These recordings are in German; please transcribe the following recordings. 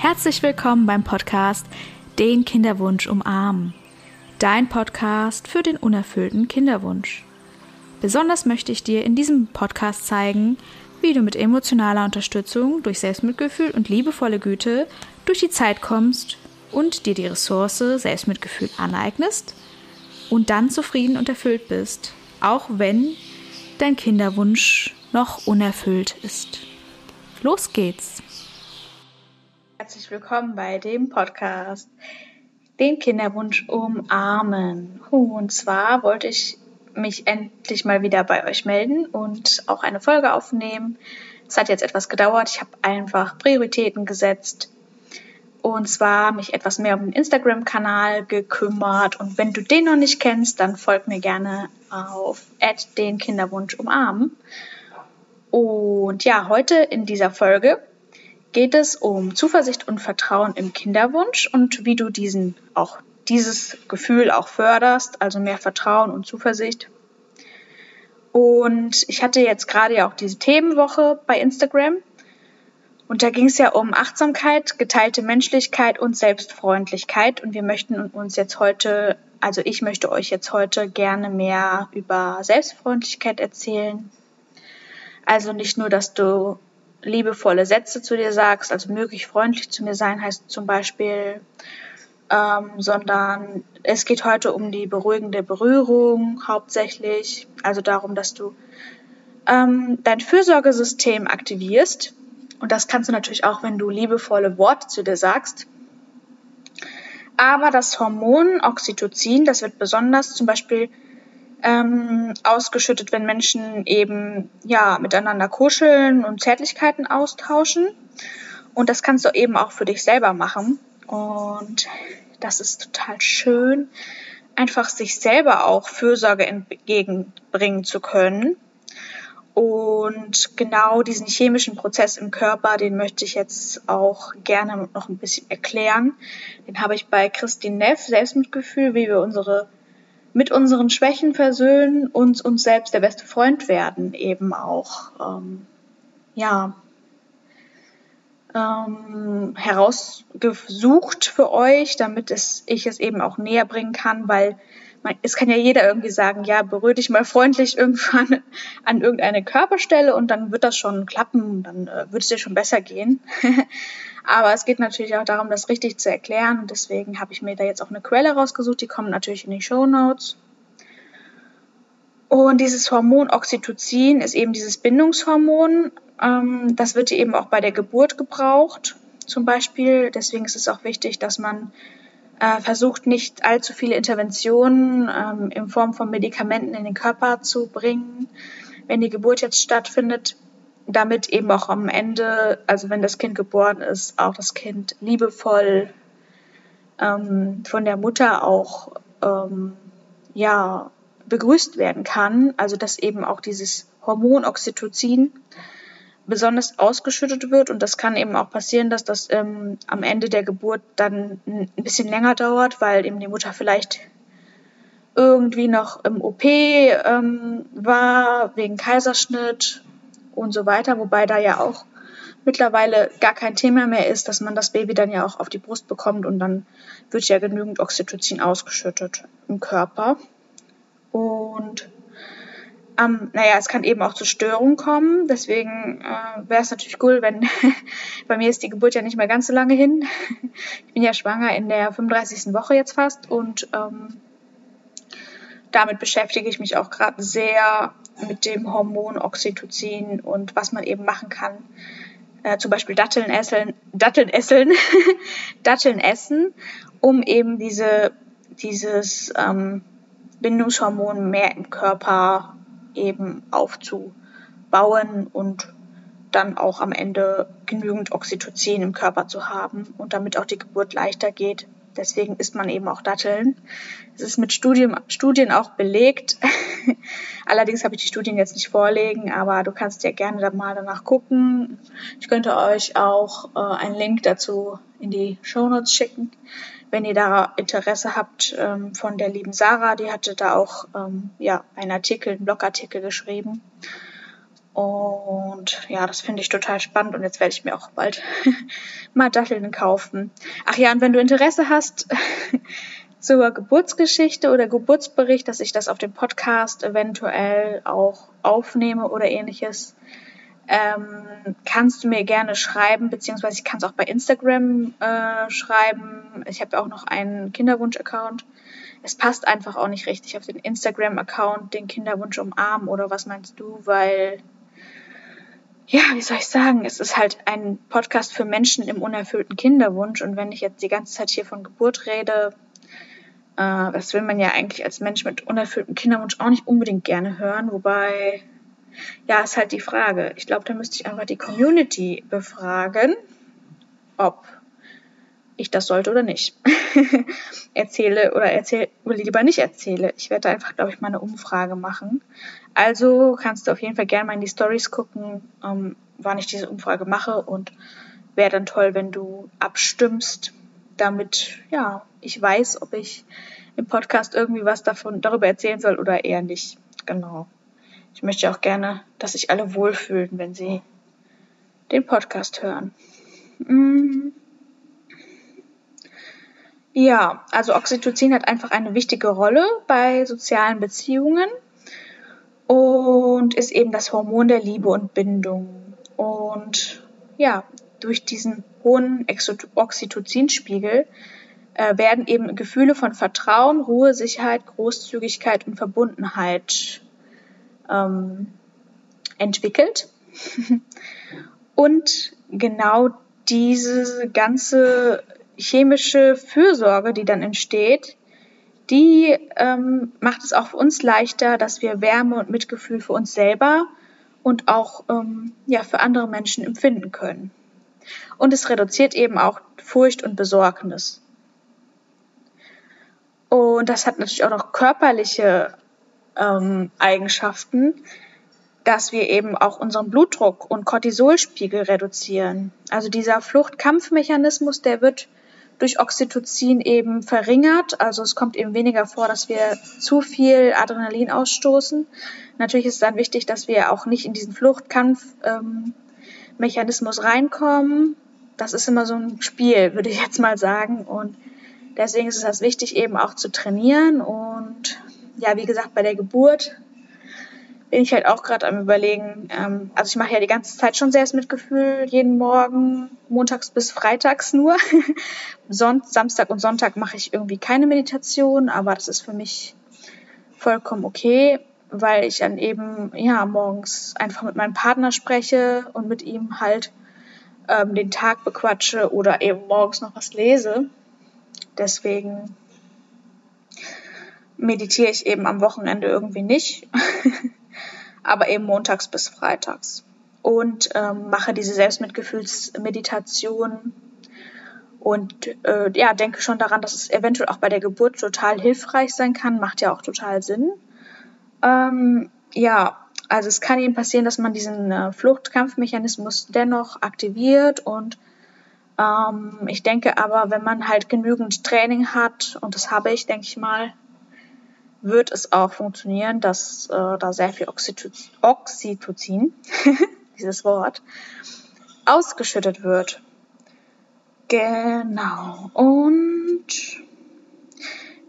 Herzlich willkommen beim Podcast Den Kinderwunsch umarmen. Dein Podcast für den unerfüllten Kinderwunsch. Besonders möchte ich dir in diesem Podcast zeigen, wie du mit emotionaler Unterstützung durch Selbstmitgefühl und liebevolle Güte durch die Zeit kommst und dir die Ressource Selbstmitgefühl aneignest und dann zufrieden und erfüllt bist, auch wenn dein Kinderwunsch noch unerfüllt ist. Los geht's! Herzlich willkommen bei dem Podcast Den Kinderwunsch umarmen. Und zwar wollte ich mich endlich mal wieder bei euch melden und auch eine Folge aufnehmen. Es hat jetzt etwas gedauert. Ich habe einfach Prioritäten gesetzt und zwar mich etwas mehr um den Instagram-Kanal gekümmert. Und wenn du den noch nicht kennst, dann folg mir gerne auf den Kinderwunsch umarmen. Und ja, heute in dieser Folge geht es um Zuversicht und Vertrauen im Kinderwunsch und wie du diesen auch dieses Gefühl auch förderst, also mehr Vertrauen und Zuversicht. Und ich hatte jetzt gerade ja auch diese Themenwoche bei Instagram und da ging es ja um Achtsamkeit, geteilte Menschlichkeit und Selbstfreundlichkeit. Und wir möchten uns jetzt heute, also ich möchte euch jetzt heute gerne mehr über Selbstfreundlichkeit erzählen. Also nicht nur, dass du liebevolle Sätze zu dir sagst, also möglich freundlich zu mir sein heißt zum Beispiel, ähm, sondern es geht heute um die beruhigende Berührung hauptsächlich, also darum, dass du ähm, dein Fürsorgesystem aktivierst und das kannst du natürlich auch, wenn du liebevolle Worte zu dir sagst. Aber das Hormon Oxytocin, das wird besonders zum Beispiel ähm, ausgeschüttet, wenn Menschen eben ja miteinander kuscheln und Zärtlichkeiten austauschen. Und das kannst du eben auch für dich selber machen. Und das ist total schön, einfach sich selber auch Fürsorge entgegenbringen zu können. Und genau diesen chemischen Prozess im Körper, den möchte ich jetzt auch gerne noch ein bisschen erklären. Den habe ich bei Christine Neff, Selbstmitgefühl, wie wir unsere mit unseren Schwächen versöhnen und uns selbst der beste Freund werden, eben auch ähm, ja ähm, herausgesucht für euch, damit es, ich es eben auch näher bringen kann, weil es kann ja jeder irgendwie sagen, ja, berühre dich mal freundlich irgendwann an irgendeine Körperstelle und dann wird das schon klappen, dann äh, wird es dir schon besser gehen. Aber es geht natürlich auch darum, das richtig zu erklären und deswegen habe ich mir da jetzt auch eine Quelle rausgesucht, die kommt natürlich in die Show Notes. Und dieses Hormon Oxytocin ist eben dieses Bindungshormon. Ähm, das wird eben auch bei der Geburt gebraucht, zum Beispiel. Deswegen ist es auch wichtig, dass man äh, versucht nicht allzu viele Interventionen ähm, in Form von Medikamenten in den Körper zu bringen, wenn die Geburt jetzt stattfindet, damit eben auch am Ende, also wenn das Kind geboren ist, auch das Kind liebevoll ähm, von der Mutter auch ähm, ja begrüßt werden kann, also dass eben auch dieses Hormon Oxytocin besonders ausgeschüttet wird. Und das kann eben auch passieren, dass das ähm, am Ende der Geburt dann ein bisschen länger dauert, weil eben die Mutter vielleicht irgendwie noch im OP ähm, war, wegen Kaiserschnitt und so weiter, wobei da ja auch mittlerweile gar kein Thema mehr ist, dass man das Baby dann ja auch auf die Brust bekommt und dann wird ja genügend Oxytocin ausgeschüttet im Körper. Und ähm, naja, es kann eben auch zu Störungen kommen. Deswegen äh, wäre es natürlich cool, wenn bei mir ist die Geburt ja nicht mehr ganz so lange hin. ich bin ja schwanger in der 35. Woche jetzt fast und ähm, damit beschäftige ich mich auch gerade sehr mit dem Hormon Oxytocin und was man eben machen kann. Äh, zum Beispiel Datteln essen, Datteln essen, Datteln essen, um eben diese, dieses ähm, Bindungshormon mehr im Körper eben aufzubauen und dann auch am Ende genügend Oxytocin im Körper zu haben und damit auch die Geburt leichter geht. Deswegen isst man eben auch Datteln. Es ist mit Studien, Studien auch belegt. Allerdings habe ich die Studien jetzt nicht vorlegen, aber du kannst ja gerne mal danach gucken. Ich könnte euch auch äh, einen Link dazu in die Show Notes schicken wenn ihr da Interesse habt ähm, von der lieben Sarah, die hatte da auch ähm, ja, einen Artikel, einen Blogartikel geschrieben. Und ja, das finde ich total spannend und jetzt werde ich mir auch bald mal Datteln kaufen. Ach ja, und wenn du Interesse hast zur Geburtsgeschichte oder Geburtsbericht, dass ich das auf dem Podcast eventuell auch aufnehme oder ähnliches, ähm, kannst du mir gerne schreiben, beziehungsweise ich kann es auch bei Instagram äh, schreiben. Ich habe ja auch noch einen Kinderwunsch-Account. Es passt einfach auch nicht richtig auf den Instagram-Account, den Kinderwunsch umarmen oder was meinst du, weil ja, wie soll ich sagen, es ist halt ein Podcast für Menschen im unerfüllten Kinderwunsch und wenn ich jetzt die ganze Zeit hier von Geburt rede, äh, das will man ja eigentlich als Mensch mit unerfülltem Kinderwunsch auch nicht unbedingt gerne hören, wobei ja, ist halt die Frage. Ich glaube, da müsste ich einfach die Community befragen, ob ich das sollte oder nicht. erzähle oder erzähle oder lieber nicht erzähle. Ich werde da einfach, glaube ich, mal eine Umfrage machen. Also kannst du auf jeden Fall gerne mal in die Stories gucken, ähm, wann ich diese Umfrage mache und wäre dann toll, wenn du abstimmst, damit ja ich weiß, ob ich im Podcast irgendwie was davon darüber erzählen soll oder eher nicht. Genau. Ich möchte auch gerne, dass sich alle wohlfühlen, wenn sie den Podcast hören. Mm. Ja, also Oxytocin hat einfach eine wichtige Rolle bei sozialen Beziehungen und ist eben das Hormon der Liebe und Bindung. Und ja, durch diesen hohen Oxytocinspiegel äh, werden eben Gefühle von Vertrauen, Ruhe, Sicherheit, Großzügigkeit und Verbundenheit ähm, entwickelt. und genau diese ganze chemische Fürsorge, die dann entsteht, die ähm, macht es auch für uns leichter, dass wir Wärme und Mitgefühl für uns selber und auch ähm, ja, für andere Menschen empfinden können. Und es reduziert eben auch Furcht und Besorgnis. Und das hat natürlich auch noch körperliche ähm, Eigenschaften, dass wir eben auch unseren Blutdruck und Cortisolspiegel reduzieren. Also dieser Fluchtkampfmechanismus, der wird durch Oxytocin eben verringert. Also es kommt eben weniger vor, dass wir zu viel Adrenalin ausstoßen. Natürlich ist es dann wichtig, dass wir auch nicht in diesen Fluchtkampfmechanismus ähm, reinkommen. Das ist immer so ein Spiel, würde ich jetzt mal sagen. Und deswegen ist es wichtig, eben auch zu trainieren und ja, wie gesagt, bei der Geburt bin ich halt auch gerade am überlegen. Ähm, also ich mache ja die ganze Zeit schon Selbstmitgefühl, jeden Morgen, montags bis freitags nur. Son Samstag und Sonntag mache ich irgendwie keine Meditation, aber das ist für mich vollkommen okay, weil ich dann eben ja morgens einfach mit meinem Partner spreche und mit ihm halt ähm, den Tag bequatsche oder eben morgens noch was lese. Deswegen meditiere ich eben am Wochenende irgendwie nicht, aber eben montags bis freitags. Und ähm, mache diese Selbstmitgefühlsmeditation und äh, ja, denke schon daran, dass es eventuell auch bei der Geburt total hilfreich sein kann, macht ja auch total Sinn. Ähm, ja, also es kann Ihnen passieren, dass man diesen äh, Fluchtkampfmechanismus dennoch aktiviert und ähm, ich denke aber, wenn man halt genügend Training hat, und das habe ich, denke ich mal, wird es auch funktionieren, dass äh, da sehr viel Oxytocin, dieses Wort, ausgeschüttet wird. Genau. Und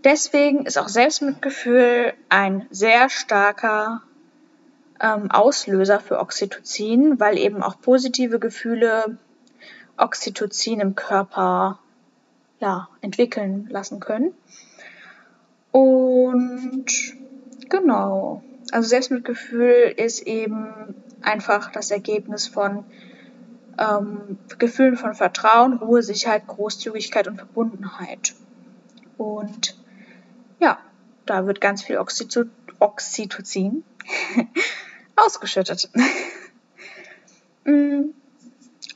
deswegen ist auch Selbstmitgefühl ein sehr starker ähm, Auslöser für Oxytocin, weil eben auch positive Gefühle Oxytocin im Körper ja, entwickeln lassen können. Und genau, also Selbstmitgefühl ist eben einfach das Ergebnis von ähm, Gefühlen von Vertrauen, Ruhe, Sicherheit, Großzügigkeit und Verbundenheit. Und ja, da wird ganz viel Oxyto Oxytocin ausgeschüttet. Mm.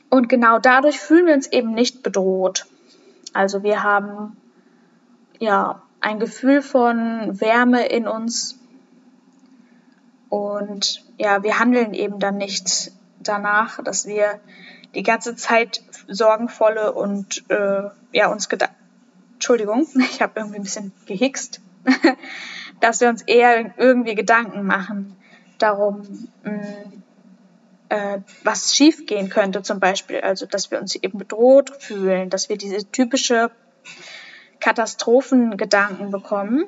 und genau dadurch fühlen wir uns eben nicht bedroht. Also wir haben ja ein Gefühl von Wärme in uns. Und ja, wir handeln eben dann nicht danach, dass wir die ganze Zeit sorgenvolle und äh, ja uns Gedanken, Entschuldigung, ich habe irgendwie ein bisschen gehickst, dass wir uns eher irgendwie Gedanken machen darum, mh, mm, äh, was schiefgehen könnte, zum Beispiel. Also, dass wir uns eben bedroht fühlen, dass wir diese typische Katastrophengedanken bekommen.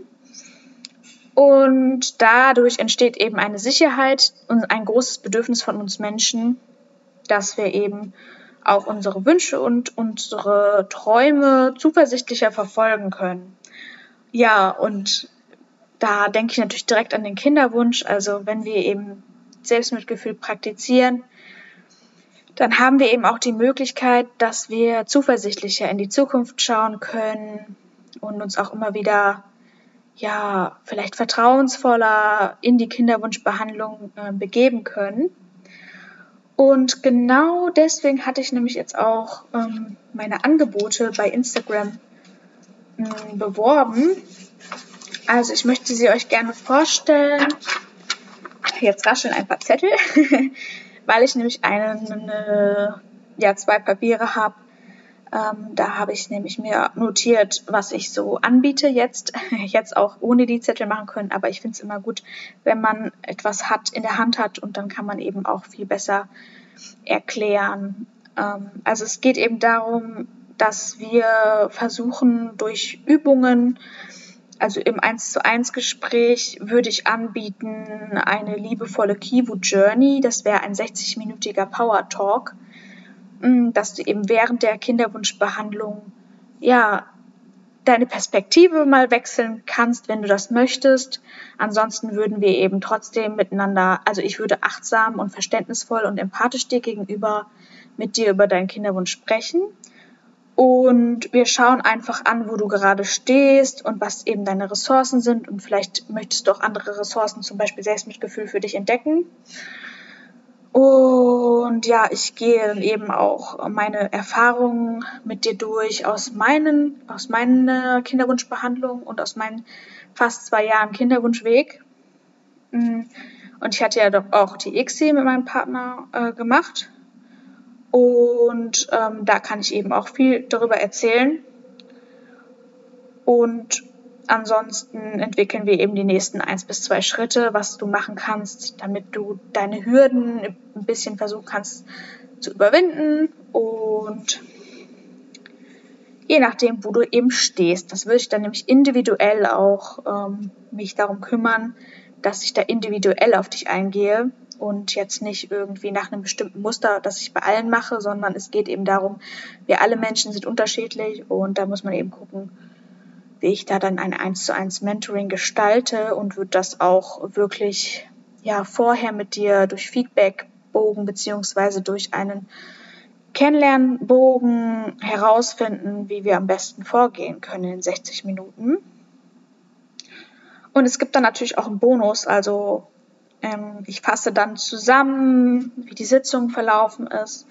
Und dadurch entsteht eben eine Sicherheit und ein großes Bedürfnis von uns Menschen, dass wir eben auch unsere Wünsche und unsere Träume zuversichtlicher verfolgen können. Ja, und da denke ich natürlich direkt an den Kinderwunsch. Also wenn wir eben Selbstmitgefühl praktizieren, dann haben wir eben auch die Möglichkeit, dass wir zuversichtlicher in die Zukunft schauen können und uns auch immer wieder ja vielleicht vertrauensvoller in die Kinderwunschbehandlung äh, begeben können. Und genau deswegen hatte ich nämlich jetzt auch ähm, meine Angebote bei Instagram mh, hm, beworben. Also ich möchte sie euch gerne vorstellen. Jetzt rascheln ein paar Zettel, weil ich nämlich einen, eine, ja, zwei Papiere habe. Ähm, da habe ich nämlich mir notiert, was ich so anbiete jetzt. Jetzt auch ohne die Zettel machen können, aber ich finde es immer gut, wenn man etwas hat, in der Hand hat und dann kann man eben auch viel besser erklären. Ähm, also es geht eben darum, dass wir versuchen, durch Übungen, also im 1 zu 1 Gespräch würde ich anbieten eine liebevolle Kivu Journey. Das wäre ein 60-minütiger Power Talk, mm, dass du eben während der Kinderwunschbehandlung ja deine Perspektive mal wechseln kannst, wenn du das möchtest. Ansonsten würden wir eben trotzdem miteinander, also ich würde achtsam und verständnisvoll und empathisch dir gegenüber mit dir über deinen Kinderwunsch sprechen. Und wir schauen einfach an, wo du gerade stehst und was eben deine Ressourcen sind. Und vielleicht möchtest du auch andere Ressourcen, zum Beispiel Selbstmitgefühl, für dich entdecken. Und ja, ich gehe dann eben auch meine Erfahrungen mit dir durch aus meinen, aus meiner Kinderwunschbehandlung und aus meinen fast zwei Jahren Kinderwunschweg. Mm, und ich hatte ja doch auch die ICSI mit meinem Partner äh, gemacht. Und ähm, da kann ich eben auch viel darüber erzählen. Und Ansonsten entwickeln wir eben die nächsten eins bis zwei Schritte, was du machen kannst, damit du deine Hürden ein bisschen versuchen kannst zu überwinden und je nachdem, wo du eben stehst. Das würde ich dann nämlich individuell auch ähm, mich darum kümmern, dass ich da individuell auf dich eingehe und jetzt nicht irgendwie nach einem bestimmten Muster, das ich bei allen mache, sondern es geht eben darum, wir alle Menschen sind unterschiedlich und da muss man eben gucken, wie ich da dann ein 1 zu 1 Mentoring gestalte und würde das auch wirklich ja vorher mit dir durch Feedbackbogen beziehungsweise durch einen Kennenlernbogen herausfinden, wie wir am besten vorgehen können in 60 Minuten. Und es gibt dann natürlich auch einen Bonus, also ähm, ich fasse dann zusammen, wie die Sitzung verlaufen ist,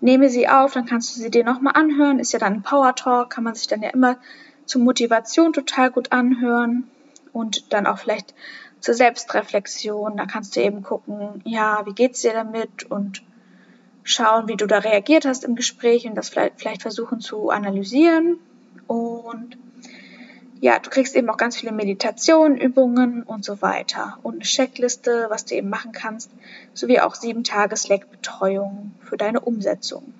nehme sie auf, dann kannst du sie dir nochmal anhören, ist ja dann ein Power Talk, kann man sich dann ja immer zur Motivation total gut anhören und dann auch vielleicht zur Selbstreflexion. Da kannst du eben gucken, ja, wie geht's dir damit und schauen, wie du da reagiert hast im Gespräch und das vielleicht, vielleicht versuchen zu analysieren. Und ja, du kriegst eben auch ganz viele Meditationen, Übungen und so weiter und eine Checkliste, was du eben machen kannst, sowie auch sieben Tage Slack-Betreuung für deine Umsetzung.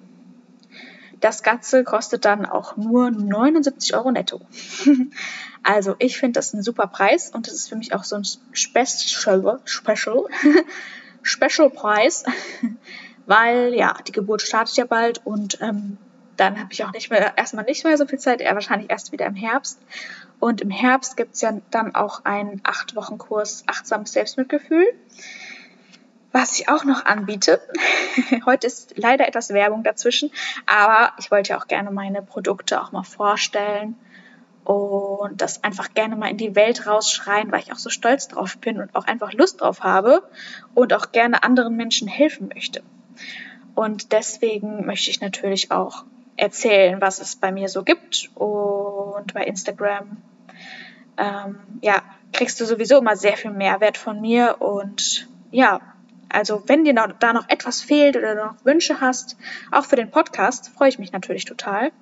Das Ganze kostet dann auch nur 79 Euro netto. also ich finde das ein super Preis und das ist für mich auch so ein Special, Special, Special Preis, weil ja, die Geburt startet ja bald und ähm, dann habe ich auch nicht mehr, erstmal nicht mehr so viel Zeit, eher wahrscheinlich erst wieder im Herbst. Und im Herbst gibt es ja dann auch einen acht Wochen Kurs Achtsames Selbstmitgefühl. Was ich auch noch anbiete, heute ist leider etwas Werbung dazwischen, aber ich wollte ja auch gerne meine Produkte auch mal vorstellen und das einfach gerne mal in die Welt rausschreien, weil ich auch so stolz drauf bin und auch einfach Lust drauf habe und auch gerne anderen Menschen helfen möchte. Und deswegen möchte ich natürlich auch erzählen, was es bei mir so gibt und bei Instagram. Ähm, ja, kriegst du sowieso immer sehr viel Mehrwert von mir und ja, also wenn dir da noch etwas fehlt oder du noch Wünsche hast, auch für den Podcast, freue ich mich natürlich total.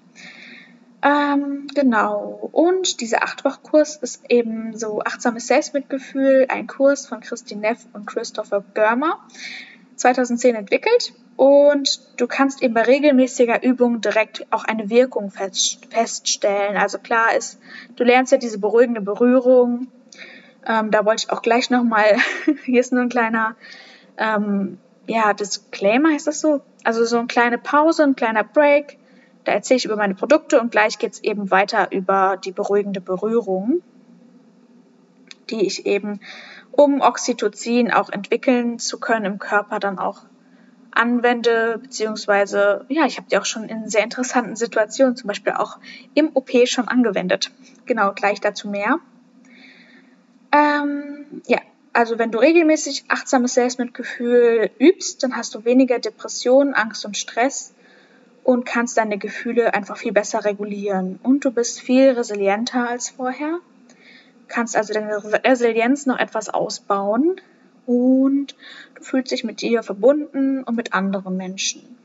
Ähm, genau. Und dieser Acht-Wochen-Kurs ist eben so achtsames Selbstmitgefühl, ein Kurs von Christine Neff und Christopher Görmer. 2010 entwickelt und du kannst eben bei regelmäßiger Übung direkt auch eine Wirkung fest, feststellen. Also klar ist, du lernst ja diese beruhigende Berührung. Ähm, da wollte ich auch gleich nochmal, hier ist nur ein kleiner, ähm, ja, Disclaimer heißt das so. Also so eine kleine Pause, ein kleiner Break. Da erzähle ich über meine Produkte und gleich geht es eben weiter über die beruhigende Berührung, die ich eben um Oxytocin auch entwickeln zu können im Körper dann auch anwende, beziehungsweise, ja, ich habe die auch schon in sehr interessanten Situationen, zum Beispiel auch im OP schon angewendet. Genau, gleich dazu mehr. Ähm, ja, also wenn du regelmäßig achtsames Selbstmitgefühl übst, dann hast du weniger Depressionen, Angst und Stress und kannst deine Gefühle einfach viel besser regulieren. Und du bist viel resilienter als vorher kannst also deine Resilienz noch etwas ausbauen und du fühlst dich mit dir verbunden und mit anderen Menschen.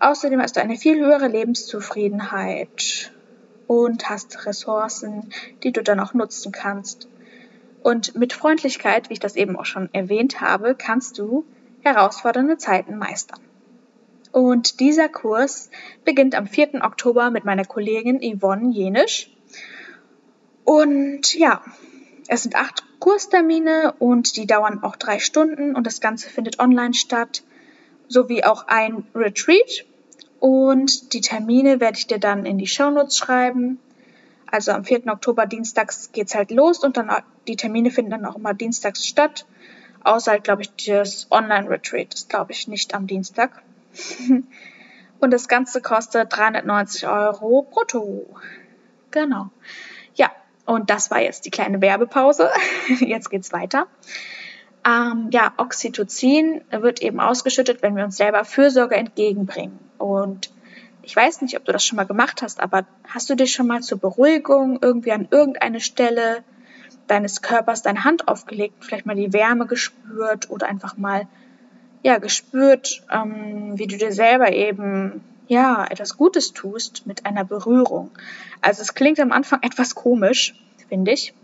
Außerdem hast du eine viel höhere Lebenszufriedenheit und hast Ressourcen, die du dann auch nutzen kannst. Und mit Freundlichkeit, wie ich das eben auch schon erwähnt habe, kannst du herausfordernde Zeiten meistern. Und dieser Kurs beginnt am 4. Oktober mit meiner Kollegin Yvonne Jenisch. Und ja, es sind acht Kurstermine und die dauern auch drei Stunden und das Ganze findet online statt, sowie auch ein Retreat. Und die Termine werde ich dir dann in die Shownotes schreiben. Also am 4. Oktober dienstags geht's halt los und dann die Termine finden dann auch immer dienstags statt. Außer halt, glaube ich, das Online-Retreat ist, glaube ich, nicht am Dienstag. und das Ganze kostet 390 Euro brutto. Genau. Und das war jetzt die kleine Werbepause. Jetzt geht's weiter. Ähm, ja, Oxytocin wird eben ausgeschüttet, wenn wir uns selber Fürsorge entgegenbringen. Und ich weiß nicht, ob du das schon mal gemacht hast, aber hast du dich schon mal zur Beruhigung irgendwie an irgendeine Stelle deines Körpers deine Hand aufgelegt, vielleicht mal die Wärme gespürt oder einfach mal ja gespürt, ähm, wie du dir selber eben ja, etwas Gutes tust mit einer Berührung. Also es klingt am Anfang etwas komisch, finde ich.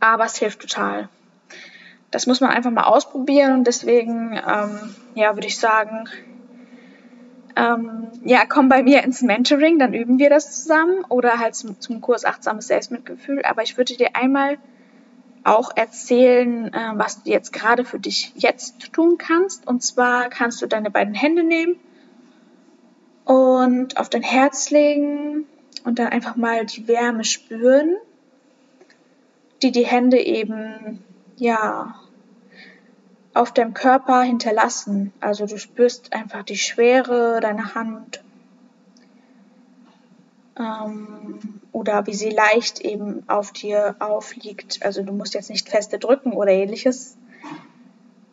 Aber es hilft total. Das muss man einfach mal ausprobieren und deswegen, ähm, ja, würde ich sagen, ähm, ja, komm bei mir ins Mentoring, dann üben wir das zusammen oder halt zum, zum Kurs Achtsames Selbstmitgefühl. Aber ich würde dir einmal auch erzählen, äh, was du jetzt gerade für dich jetzt tun kannst. Und zwar kannst du deine beiden Hände nehmen und auf dein Herz legen und dann einfach mal die Wärme spüren, die die Hände eben, ja, auf deinem Körper hinterlassen. Also du spürst einfach die Schwere deiner Hand ähm, oder wie sie leicht eben auf dir aufliegt. Also du musst jetzt nicht feste drücken oder ähnliches.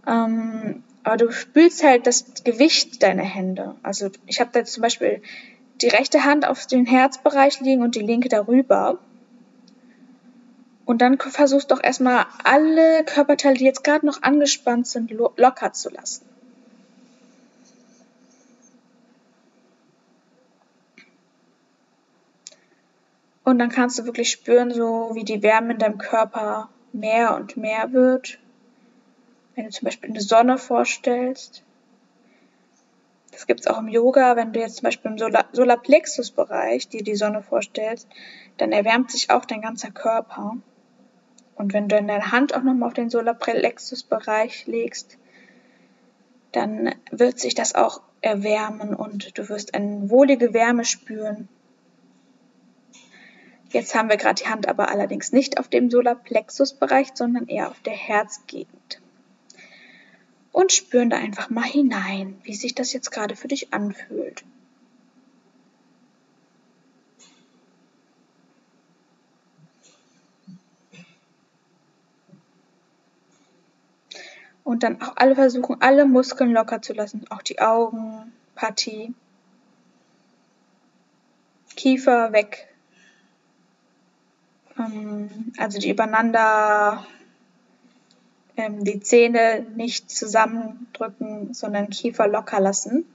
Ähm, aber du spürst halt das Gewicht deiner Hände. Also ich habe da zum Beispiel die rechte Hand auf den Herzbereich liegen und die linke darüber. Und dann versuchst doch erstmal alle Körperteile, die jetzt gerade noch angespannt sind, lo locker zu lassen. Und dann kannst du wirklich spüren, so wie die Wärme in deinem Körper mehr und mehr wird. Wenn du zum Beispiel eine Sonne vorstellst. Das gibt es auch im Yoga, wenn du jetzt zum Beispiel im Solar Solarplexus-Bereich dir die Sonne vorstellst, dann erwärmt sich auch dein ganzer Körper. Und wenn du deine Hand auch nochmal auf den Solarplexus-Bereich legst, dann wird sich das auch erwärmen und du wirst eine wohlige Wärme spüren. Jetzt haben wir gerade die Hand aber allerdings nicht auf dem Solarplexus-Bereich, sondern eher auf der Herzgegend und spüren da einfach mal hinein, wie sich das jetzt gerade für dich anfühlt. Und dann auch alle versuchen, alle Muskeln locker zu lassen, auch die Augen, Partie, Kiefer weg. Ähm, also die übereinander ähm, die Zähne nicht zusammendrücken, sondern Kiefer locker lassen.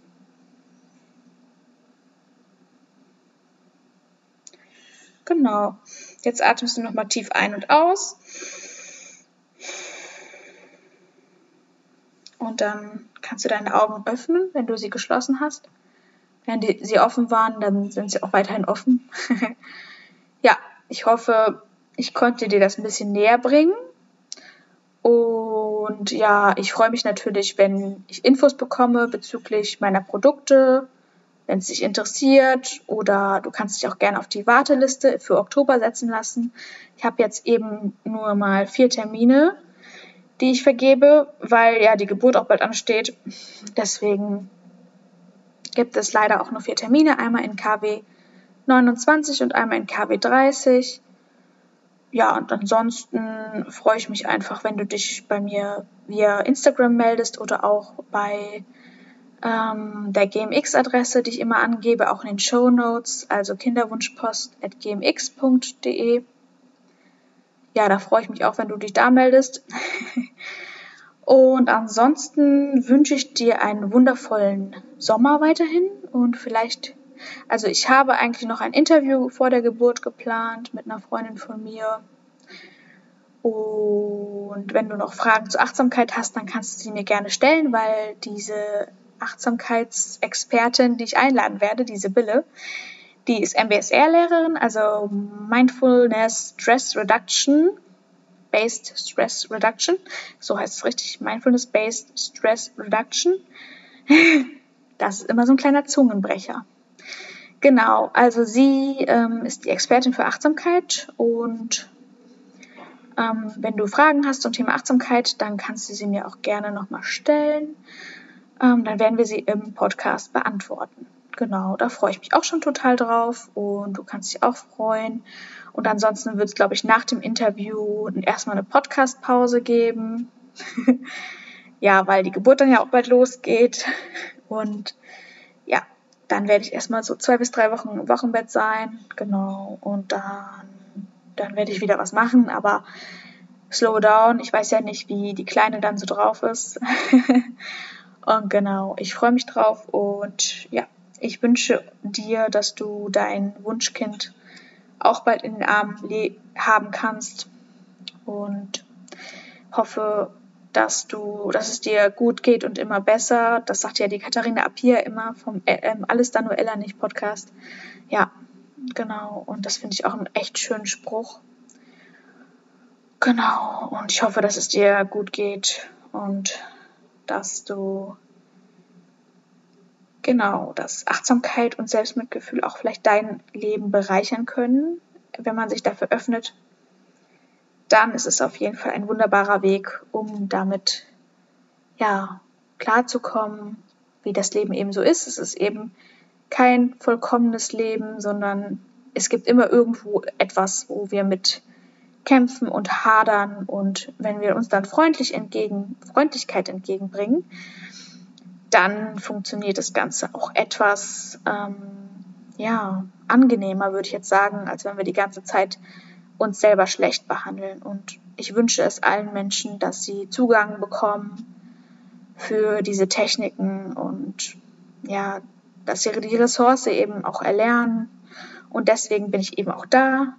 Genau. Jetzt atmest du nochmal tief ein und aus. und dann kannst du deine Augen öffnen, wenn du sie geschlossen hast. Wenn die, sie offen waren, dann sind sie auch weiterhin offen. ja, ich hoffe, ich konnte dir das ein bisschen näher bringen. Und ja, ich freue mich natürlich, wenn ich Infos bekomme bezüglich meiner Produkte, wenn es dich interessiert oder du kannst dich auch gerne auf die Warteliste für Oktober setzen lassen. Ich habe jetzt eben nur mal vier Termine, die ich vergebe, weil ja die Geburt auch bald ansteht. Deswegen gibt es leider auch nur vier Termine, einmal in KW 29 und einmal in KW 30. Ja, und ansonsten freue ich mich einfach, wenn du dich bei mir via Instagram meldest oder auch bei ähm, der GMX-Adresse, die ich immer angebe, auch in den Show Notes, also kinderwunschpost.gmx.de. Ja, da freue ich mich auch, wenn du dich da meldest. und ansonsten wünsche ich dir einen wundervollen Sommer weiterhin und vielleicht, also ich habe eigentlich noch ein Interview vor der Geburt geplant mit einer Freundin von mir. Und wenn du noch Fragen zur Achtsamkeit hast, dann kannst du sie mir gerne stellen, weil diese Achtsamkeitsexpertin, die ich einladen werde, die Sibylle, die ist MBSR-Lehrerin, also Mindfulness Stress Reduction, Based Stress Reduction, so heißt es richtig, Mindfulness Based Stress Reduction. Das ist immer so ein kleiner Zungenbrecher. Genau, also sie ähm, ist die Expertin für Achtsamkeit und ähm, wenn du Fragen hast zum Thema Achtsamkeit, dann kannst du sie mir auch gerne nochmal stellen ähm, dann werden wir sie im Podcast beantworten. Genau, da freue ich mich auch schon total drauf und du kannst dich auch freuen. Und ansonsten wird es, glaube ich, nach dem Interview erstmal eine Podcast-Pause geben. ja, weil die Geburt dann ja auch bald losgeht. Und dann werde ich erstmal so zwei bis drei Wochen im Wochenbett sein. Genau. Und dann, dann werde ich wieder was machen. Aber slow down. Ich weiß ja nicht, wie die Kleine dann so drauf ist. Und genau, ich freue mich drauf und ja, ich wünsche dir, dass du dein Wunschkind auch bald in den Armen haben kannst und hoffe, dass du, dass es dir gut geht und immer besser. Das sagt ja die Katharina Appier immer vom ähm, Alles Danuella nicht Podcast. Ja, genau. Und das finde ich auch einen echt schönen Spruch. Genau. Und ich hoffe, dass es dir gut geht und dass du genau, dass Achtsamkeit und Selbstmitgefühl auch vielleicht dein Leben bereichern können, wenn man sich dafür öffnet, dann ist es auf jeden Fall ein wunderbarer Weg, um damit ja klarzukommen, wie das Leben eben so ist. Es ist eben kein vollkommenes Leben, sondern es gibt immer irgendwo etwas, wo wir mit kämpfen und hadern und wenn wir uns dann freundlich entgegen, Freundlichkeit entgegenbringen, dann funktioniert das Ganze auch etwas ähm, ja, angenehmer, würde ich jetzt sagen, als wenn wir die ganze Zeit uns selber schlecht behandeln. Und ich wünsche es allen Menschen, dass sie Zugang bekommen für diese Techniken und ja, dass sie die Ressource eben auch erlernen. Und deswegen bin ich eben auch da,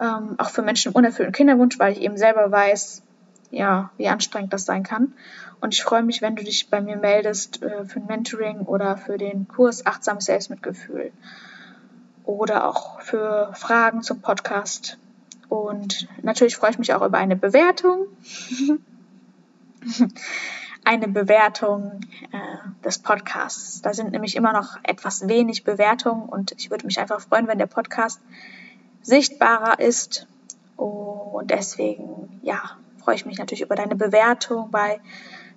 ähm, auch für Menschen im unerfüllten Kinderwunsch, weil ich eben selber weiß, ja, wie anstrengend das sein kann. Und ich freue mich, wenn du dich bei mir meldest äh, für ein Mentoring oder für den Kurs Achtsames Selbstmitgefühl oder auch für Fragen zum Podcast. Und natürlich freue ich mich auch über eine Bewertung. eine Bewertung äh, des Podcasts. Da sind nämlich immer noch etwas wenig Bewertungen und ich würde mich einfach freuen, wenn der Podcast sichtbarer ist. Und deswegen, ja, freue ich mich natürlich über deine Bewertung bei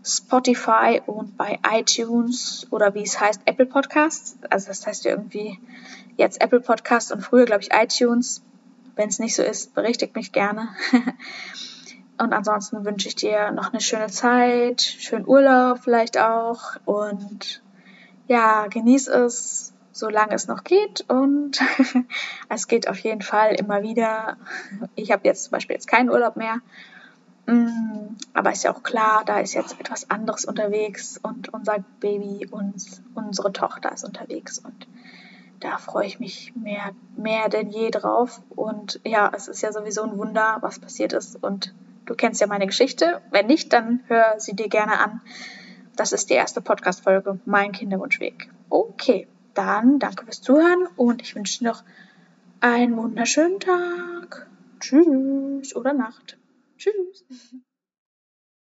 Spotify und bei iTunes oder wie es heißt, Apple Podcasts. Also das heißt ja irgendwie jetzt Apple Podcasts und früher, glaube ich, iTunes. Wenn es nicht so ist, berichtigt mich gerne. und ansonsten wünsche ich dir noch eine schöne Zeit, schönen Urlaub vielleicht auch. Und ja, genieß es, solange es noch geht. Und es geht auf jeden Fall immer wieder. Ich habe jetzt zum Beispiel jetzt keinen Urlaub mehr. Mm, aber ist ja auch klar, da ist jetzt etwas anderes unterwegs. Und unser Baby, uns, unsere Tochter ist unterwegs. Und da freue ich mich mehr, mehr denn je drauf. Und ja, es ist ja sowieso ein Wunder, was passiert ist und Du kennst ja meine Geschichte. Wenn nicht, dann hör sie dir gerne an. Das ist die erste Podcast-Folge, mein Kinderwunschweg. Okay, dann danke fürs Zuhören und ich wünsche dir noch einen wunderschönen Tag. Tschüss oder Nacht. Tschüss.